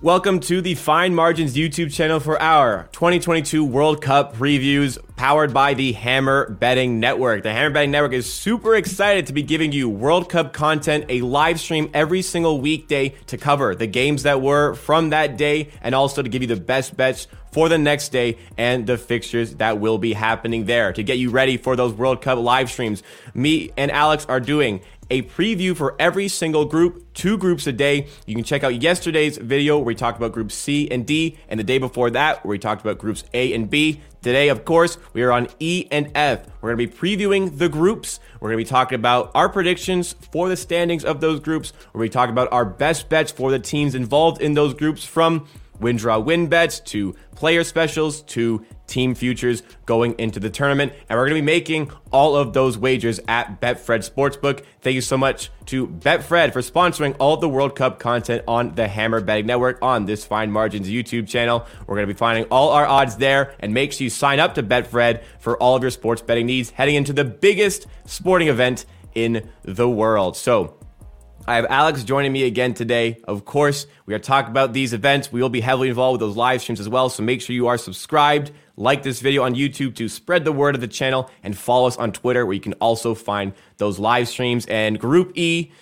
Welcome to the Fine Margins YouTube channel for our 2022 World Cup previews powered by the Hammer Betting Network. The Hammer Betting Network is super excited to be giving you World Cup content, a live stream every single weekday to cover the games that were from that day and also to give you the best bets for the next day and the fixtures that will be happening there. To get you ready for those World Cup live streams, me and Alex are doing a preview for every single group, two groups a day. You can check out yesterday's video where we talked about groups C and D, and the day before that where we talked about groups A and B. Today, of course, we are on E and F. We're going to be previewing the groups. We're going to be talking about our predictions for the standings of those groups. We're going to be talking about our best bets for the teams involved in those groups from win draw win bets to player specials to team futures going into the tournament. And we're going to be making all of those wagers at Betfred Sportsbook. Thank you so much to Betfred for sponsoring all the World Cup content on the Hammer Betting Network on this Fine Margins YouTube channel. We're going to be finding all our odds there and make sure you sign up to Betfred for all of your sports betting needs heading into the biggest sporting event in the world. So, I have Alex joining me again today. Of course, we are talking about these events. We will be heavily involved with those live streams as well. So make sure you are subscribed, like this video on YouTube to spread the word of the channel, and follow us on Twitter where you can also find those live streams. And Group E,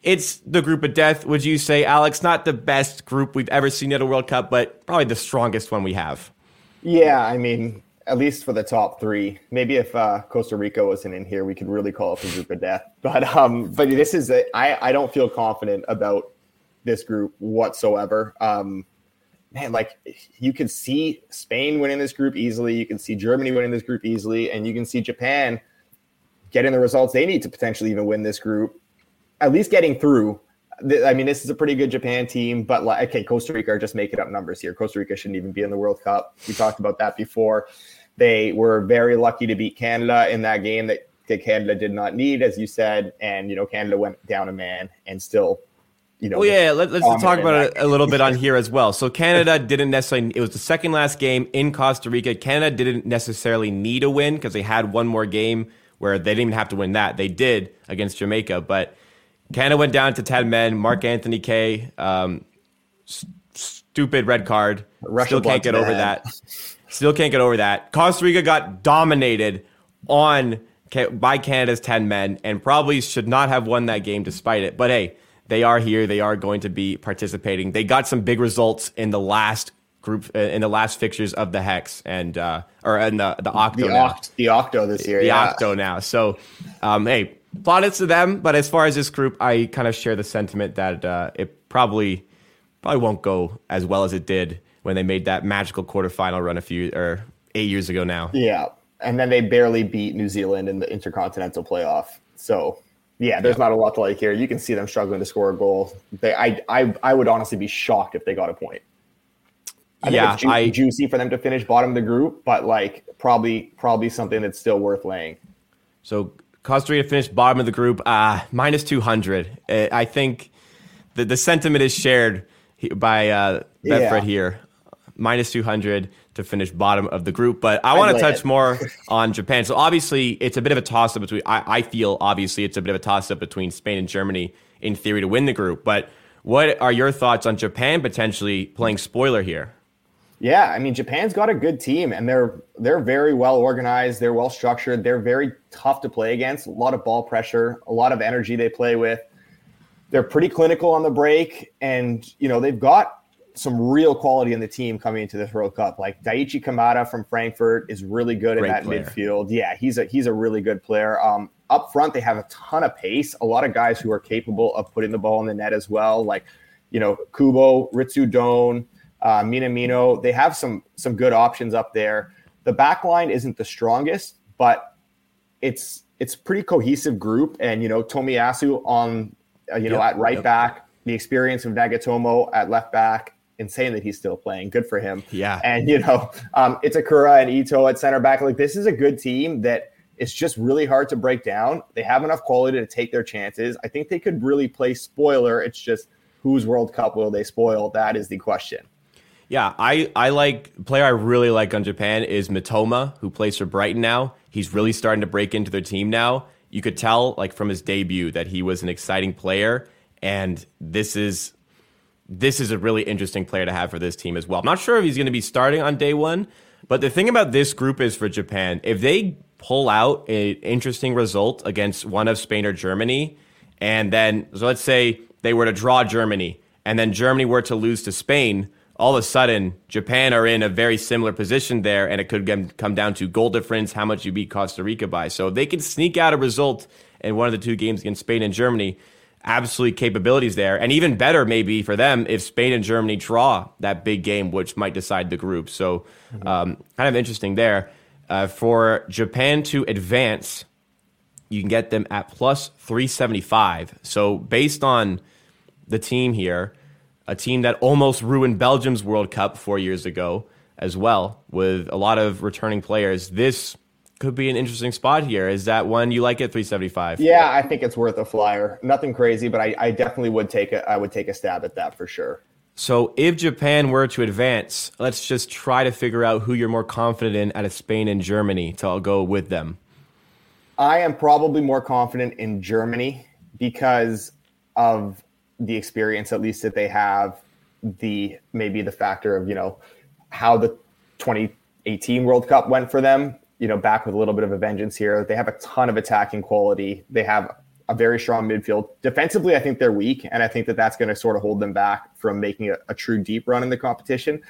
it's the group of death, would you say, Alex? Not the best group we've ever seen at a World Cup, but probably the strongest one we have. Yeah, I mean, at least for the top three. Maybe if uh, Costa Rica wasn't in here, we could really call it the group of death. But um, but this is a, I I don't feel confident about this group whatsoever. Um, man, like you can see Spain winning this group easily, you can see Germany winning this group easily, and you can see Japan getting the results they need to potentially even win this group, at least getting through. I mean, this is a pretty good Japan team, but like, okay, Costa Rica are just making up numbers here. Costa Rica shouldn't even be in the World Cup. We talked about that before. They were very lucky to beat Canada in that game that, that Canada did not need, as you said. And, you know, Canada went down a man and still, you know. Well, yeah, let, us talk about it a little bit on here as well. So Canada didn't necessarily, it was the second last game in Costa Rica. Canada didn't necessarily need a win because they had one more game where they didn't even have to win that. They did against Jamaica, but Canada went down to 10 men. Mark Anthony Kaye, um, st- stupid red card. Russia Still can't get over that. Still can't get over that. Costa Rica got dominated on by Canada's 10 men and probably should not have won that game despite it. But hey, they are here. They are going to be participating. They got some big results in the last group uh, in the last fixtures of the hex and uh, or in the the octo the, oct- the octo this year the yeah. octo now so um, hey plaudits to them but as far as this group i kind of share the sentiment that uh, it probably probably won't go as well as it did when they made that magical quarterfinal run a few or eight years ago now. Yeah, and then they barely beat New Zealand in the intercontinental playoff. So yeah, there's not a lot to like here. You can see them struggling to score a goal. They, I, I, I would honestly be shocked if they got a point. I yeah, it's ju- I, juicy for them to finish bottom of the group, but like probably, probably something that's still worth laying. So Costa Rica finished bottom of the group, uh, minus two hundred. Uh, I think the the sentiment is shared by uh, Betfred yeah. here minus 200 to finish bottom of the group. But I want to touch more on Japan. So obviously, it's a bit of a toss up between. I, I feel obviously it's a bit of a toss up between Spain and Germany in theory to win the group. But what are your thoughts on Japan potentially playing spoiler here? Yeah, I mean Japan's got a good team and they're they're very well organized, they're well structured, they're very tough to play against. A lot of ball pressure, a lot of energy they play with. They're pretty clinical on the break and you know, they've got some real quality in the team coming into this World Cup. Like Daichi Kamada from Frankfurt is really good Great in that player. midfield. Yeah, he's a he's a really good player. Um, up front, they have a ton of pace. A lot of guys who are capable of putting the ball in the net as well. Like you know Kubo, Ritsu Doan, uh, Minamino. They have some some good options up there. The back line isn't the strongest, but it's it's pretty cohesive group. And you know Tomiyasu on uh, you know yep, at right yep. back, the experience of Nagatomo at left back insane that he's still playing. Good for him. Yeah. And you know, um, Itakura and Ito at center back. Like this is a good team that it's just really hard to break down. They have enough quality to take their chances. I think they could really play spoiler. It's just whose World Cup will they spoil? That is the question. Yeah, I, I like player I really like on Japan is Mitoma, who plays for Brighton now. He's really starting to break into their team now. You could tell like from his debut that he was an exciting player, and this is this is a really interesting player to have for this team as well. I'm not sure if he's going to be starting on day one, but the thing about this group is for Japan, if they pull out an interesting result against one of Spain or Germany, and then so let's say they were to draw Germany, and then Germany were to lose to Spain, all of a sudden Japan are in a very similar position there, and it could come down to goal difference, how much you beat Costa Rica by. So they can sneak out a result in one of the two games against Spain and Germany. Absolute capabilities there, and even better maybe for them if Spain and Germany draw that big game, which might decide the group. So, um, kind of interesting there. Uh, for Japan to advance, you can get them at plus 375. So, based on the team here, a team that almost ruined Belgium's World Cup four years ago as well, with a lot of returning players. This could be an interesting spot here. Is that one you like at 375? Yeah, I think it's worth a flyer. Nothing crazy, but I, I definitely would take a I would take a stab at that for sure. So if Japan were to advance, let's just try to figure out who you're more confident in out of Spain and Germany to go with them. I am probably more confident in Germany because of the experience at least that they have the maybe the factor of you know how the 2018 World Cup went for them you know back with a little bit of a vengeance here. They have a ton of attacking quality. They have a very strong midfield. Defensively I think they're weak and I think that that's going to sort of hold them back from making a, a true deep run in the competition.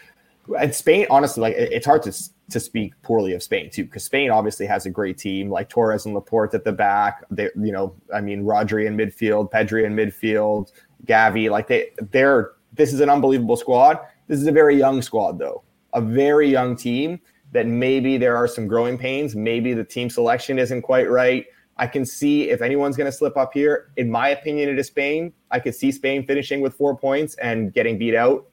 And Spain honestly like it's hard to to speak poorly of Spain too because Spain obviously has a great team like Torres and Laporte at the back. They you know I mean Rodri in midfield Pedri in midfield Gavi. Like they, they're this is an unbelievable squad. This is a very young squad though, a very young team that maybe there are some growing pains. Maybe the team selection isn't quite right. I can see if anyone's going to slip up here. In my opinion, it is Spain. I could see Spain finishing with four points and getting beat out,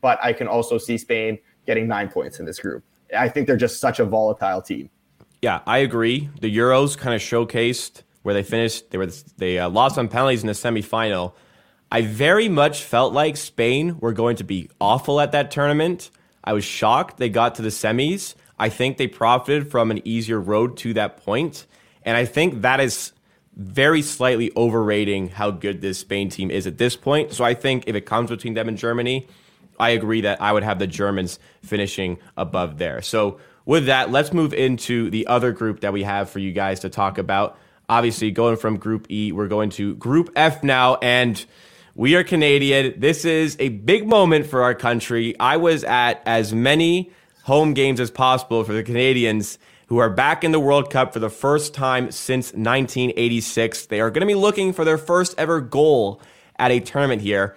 but I can also see Spain getting nine points in this group. I think they're just such a volatile team. Yeah, I agree. The Euros kind of showcased where they finished. They were they uh, lost on penalties in the semifinal I very much felt like Spain were going to be awful at that tournament. I was shocked they got to the semis. I think they profited from an easier road to that point. And I think that is very slightly overrating how good this Spain team is at this point. So I think if it comes between them and Germany, I agree that I would have the Germans finishing above there. So with that, let's move into the other group that we have for you guys to talk about. Obviously, going from Group E, we're going to Group F now. And we are Canadian. This is a big moment for our country. I was at as many home games as possible for the Canadians who are back in the World Cup for the first time since 1986. They are going to be looking for their first ever goal at a tournament here.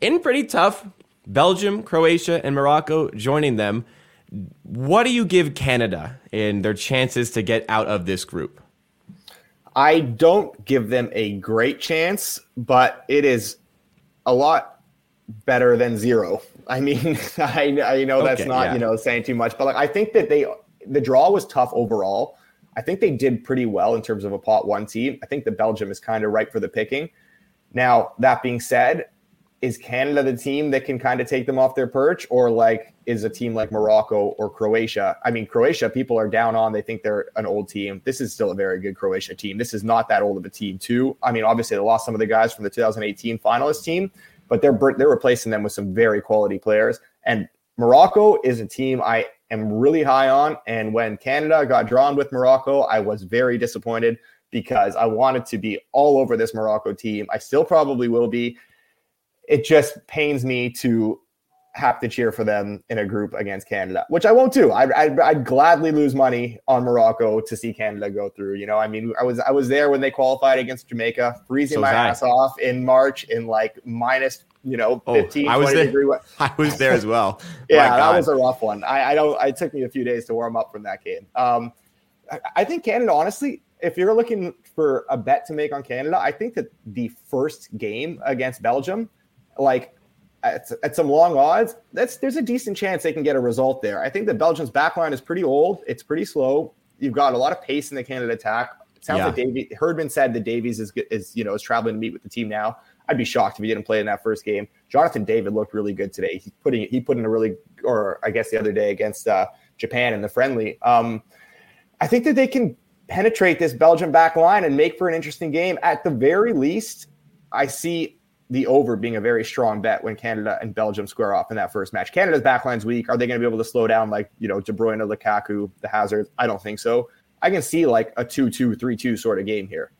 In pretty tough, Belgium, Croatia, and Morocco joining them. What do you give Canada in their chances to get out of this group? I don't give them a great chance, but it is a lot better than zero. I mean, I, I know that's not yeah. you know saying too much, but like I think that they the draw was tough overall. I think they did pretty well in terms of a pot one team. I think the Belgium is kind of ripe for the picking. Now that being said, is Canada the team that can kind of take them off their perch, or like is a team like Morocco or Croatia? I mean, Croatia people are down on. They think they're an old team. This is still a very good Croatia team. This is not that old of a team, too. I mean, obviously they lost some of the guys from the 2018 finalist team, but they're they're replacing them with some very quality players. And Morocco is a team I am really high on. And when Canada got drawn with Morocco, I was very disappointed because I wanted to be all over this Morocco team. I still probably will be it just pains me to have to cheer for them in a group against Canada, which I won't do. I'd, I'd, I'd, gladly lose money on Morocco to see Canada go through. You know, I mean, I was I was there when they qualified against Jamaica, freezing so my ass off in March in like minus you know 15, oh, I was 20 there. degree. I was there as well. yeah, that was a rough one. I, I don't. It took me a few days to warm up from that game. Um, I, I think Canada, honestly, if you're looking for a bet to make on Canada, I think that the first game against Belgium like at, at, some long odds, that's there's a decent chance they can get a result there. I think the Belgium's backline is pretty old. It's pretty slow. You've got a lot of pace in the Canada attack. It sounds yeah. like Davy Herdman said that Davies is is you know is traveling to meet with the team now. I'd be shocked if he didn't play in that first game. Jonathan David looked really good today. He putting he put in a really or I guess the other day against uh, Japan in the friendly. Um, I think that they can penetrate this Belgian back line and make for an interesting game. At the very least, I see the over being a very strong bet when Canada and Belgium square off in that first match. Canada's backline's weak. Are they going to be able to slow down like, you know, De Bruyne, Lukaku, the Hazards? I don't think so. I can see like a 2 2, 3 2 sort of game here.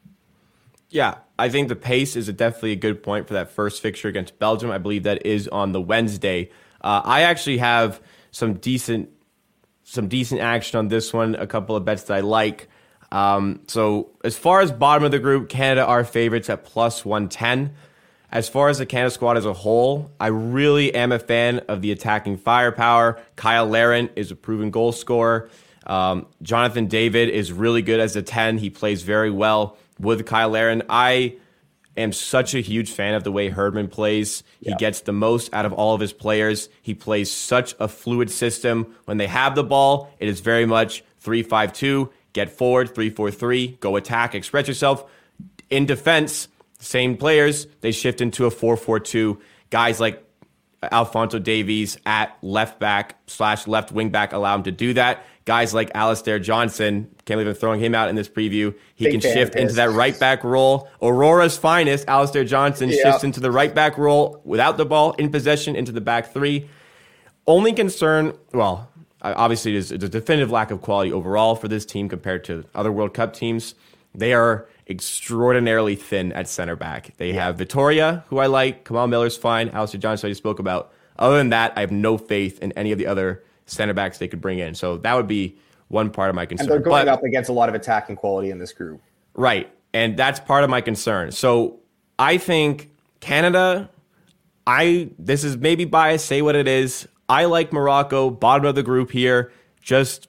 Yeah, I think the pace is a definitely a good point for that first fixture against Belgium. I believe that is on the Wednesday. Uh, I actually have some decent some decent action on this one. A couple of bets that I like. Um, so as far as bottom of the group, Canada are favorites at plus one ten. As far as the Canada squad as a whole, I really am a fan of the attacking firepower. Cyle Larin is a proven goal scorer. Um, Jonathan David is really good as a 10. He plays very well with Cyle Larin. I am such a huge fan of the way Herdman plays. He yeah. gets the most out of all of his players. He plays such a fluid system. When they have the ball, it is very much 3 5 2, get forward, 3 4 3, go attack, express yourself. In defense, same players, they shift into a 4 4 2. Guys like Alfonso Davies at left back slash left wing back allow him to do that. Guys like Alistair Johnston, can't believe I'm throwing him out in this preview. He Big can shift into that right back role. Aurora's finest, Alistair Johnston yep. shifts into the right back role without the ball in possession into the back three. Only concern, well, obviously, there's a definitive lack of quality overall for this team compared to other World Cup teams. They are extraordinarily thin at center back. They yeah. have Vitória, who I like. Kamal Miller's fine. Alistair Johnston, I just spoke about. Other than that, I have no faith in any of the other center backs they could bring in. So that would be one part of my concern. And they're going but, up against a lot of attacking quality in this group. Right. And that's part of my concern. So I think Canada, I this is maybe biased, say what it is. I like Morocco, bottom of the group here, just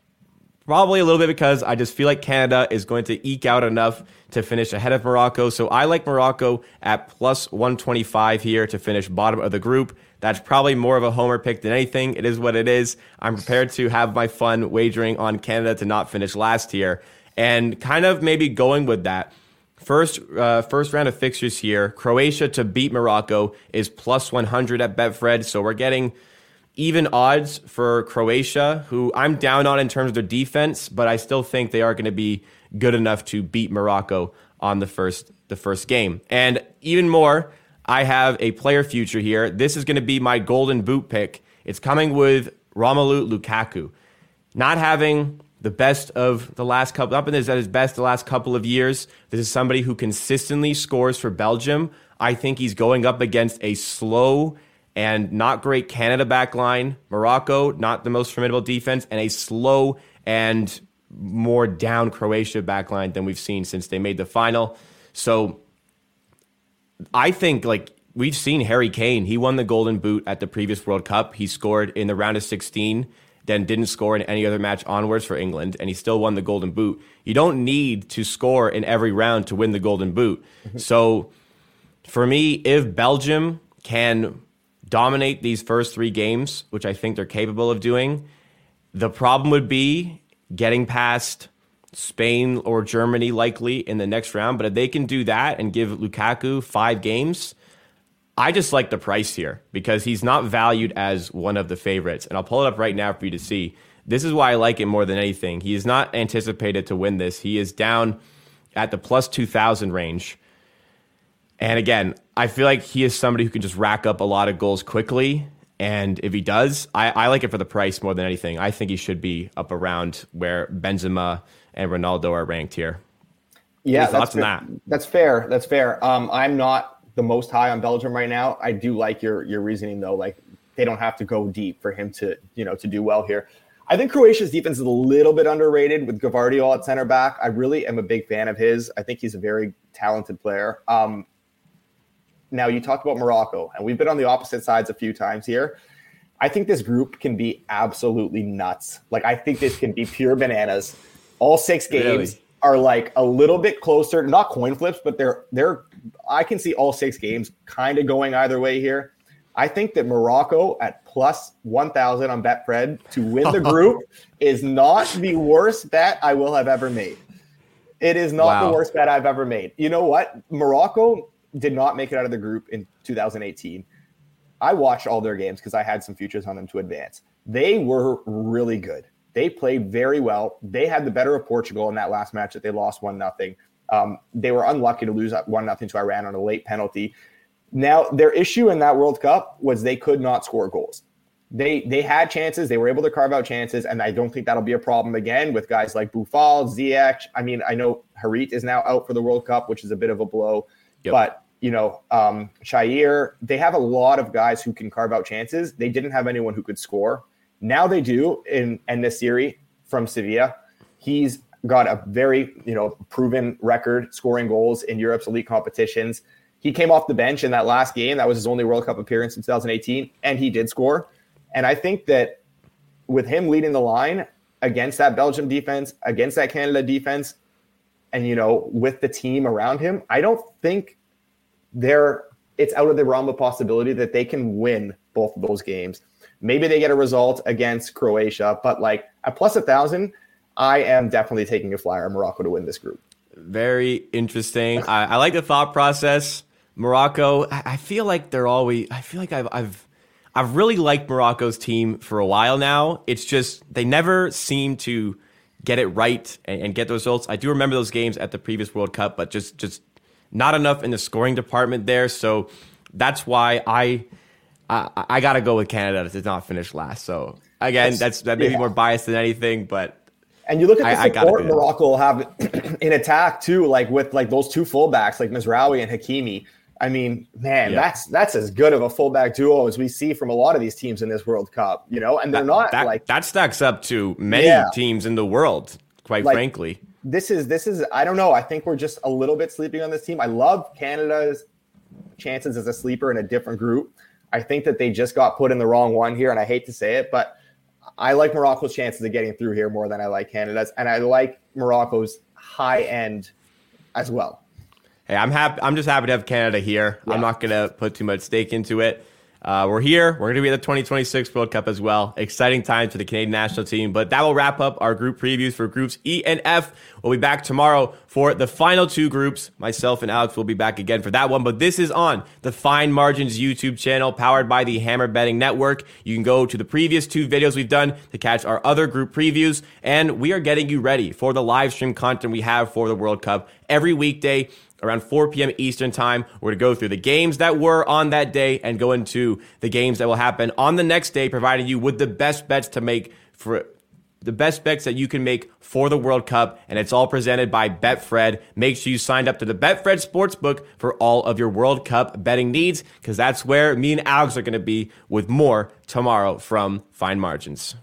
probably a little bit because I just feel like Canada is going to eke out enough to finish ahead of Morocco. So I like Morocco at plus 125 here to finish bottom of the group. That's probably more of a homer pick than anything. It is what it is. I'm prepared to have my fun wagering on Canada to not finish last here, and kind of maybe going with that. First, uh, first round of fixtures here. Croatia to beat Morocco is plus 100 at Betfred. So we're getting even odds for Croatia, who I'm down on in terms of their defense, but I still think they are going to be good enough to beat Morocco on the first the first game. And even more, I have a player future here. This is going to be my golden boot pick. It's coming with Romelu Lukaku. Not having the best of the last couple, up in this at his best the last couple of years. This is somebody who consistently scores for Belgium. I think he's going up against a slow and not great Canada backline. Morocco, not the most formidable defense, and a slow and more down Croatia backline than we've seen since they made the final. So I think like we've seen Harry Kane. He won the Golden Boot at the previous World Cup. He scored in the round of 16, then didn't score in any other match onwards for England, and he still won the Golden Boot. You don't need to score in every round to win the Golden Boot. Mm-hmm. So for me, if Belgium can dominate these first three games, which I think they're capable of doing, the problem would be getting past Spain or Germany likely in the next round. But if they can do that and give Lukaku five games, I just like the price here because he's not valued as one of the favorites. And I'll pull it up right now for you to see. This is why I like it more than anything. He is not anticipated to win this. He is down at the plus 2,000 range. And again, I feel like he is somebody who can just rack up a lot of goals quickly. And if he does, I, I like it for the price more than anything. I think he should be up around where Benzema and Ronaldo are ranked here. Yeah, that's fair. That? that's fair. That's fair. Um, I'm not the most high on Belgium right now. I do like your your reasoning though. Like they don't have to go deep for him to you know to do well here. I think Croatia's defense is a little bit underrated with Gvardiol at center back. I really am a big fan of his. I think he's a very talented player. Um, now you talked about Morocco, and we've been on the opposite sides a few times here. I think this group can be absolutely nuts. Like I think this can be pure bananas. All six games really? are like a little bit closer, not coin flips, but they're they're I can see all six games kind of going either way here. I think that Morocco at plus 1000 on Betfred to win the group is not the worst bet I will have ever made. It is not wow. the worst bet I've ever made. You know what? Morocco did not make it out of the group in 2018. I watched all their games because I had some futures on them to advance. They were really good. They played very well. They had the better of Portugal in that last match that they lost one nothing. Um, they were unlucky to lose one nothing to Iran on a late penalty. Now, their issue in that World Cup was they could not score goals. They they had chances, they were able to carve out chances, and I don't think that'll be a problem again with guys like Boufal, Ziyech. I mean, I know Harit is now out for the World Cup, which is a bit of a blow, yep. but you know, um, Shaqiri, they have a lot of guys who can carve out chances. They didn't have anyone who could score. Now they do in En-Nesyri from Sevilla. He's got a very, you know, proven record scoring goals in Europe's elite competitions. He came off the bench in that last game. That was his only World Cup appearance in 2018, and he did score. And I think that with him leading the line against that Belgium defense, against that Canada defense, and you know, with the team around him, I don't think they're it's out of the realm of possibility that they can win both of those games. Maybe they get a result against Croatia, but like at plus a thousand, I am definitely taking a flyer on Morocco to win this group. Very interesting. I, I like the thought process. Morocco, I feel like they're always. I feel like I've I've I've really liked Morocco's team for a while now. It's just they never seem to get it right and, and, get the results. I do remember those games at the previous World Cup, but just just not enough in the scoring department there. So that's why I I, I got to go with Canada to not finish last. So again, that's, that's that may yeah. be more biased than anything, but and you look at the I, support I Morocco will have in attack too, like with like those two fullbacks, like Mazraoui and Hakimi. I mean, man, yeah. that's that's as good of a fullback duo as we see from a lot of these teams in this World Cup, you know. And they're that, not that, like that stacks up to many yeah. teams in the world, quite like, frankly. This is this is I don't know. I think we're just a little bit sleeping on this team. I love Canada's chances as a sleeper in a different group. I think that they just got put in the wrong one here, and I hate to say it, but I like Morocco's chances of getting through here more than I like Canada's, and I like Morocco's high end as well. Hey, I'm happy. I'm just happy to have Canada here. Yeah. I'm not gonna put too much stake into it. Uh, we're here. We're going to be at the 2026 World Cup as well. Exciting times for the Canadian national team. But that will wrap up our group previews for groups E and F. We'll be back tomorrow for the final two groups. Myself and Alex will be back again for that one. But this is on the Fine Margins YouTube channel powered by the Hammer Betting Network. You can go to the previous two videos we've done to catch our other group previews. And we are getting you ready for the live stream content we have for the World Cup every weekday around 4 p.m. Eastern Time. We're going to go through the games that were on that day and go into the games that will happen on the next day, providing you with the best bets to make for the best bets that you can make for the World Cup, and it's all presented by Betfred. Make sure you signed up to the Betfred Sportsbook for all of your World Cup betting needs, because that's where me and Alex are going to be with more tomorrow from Fine Margins.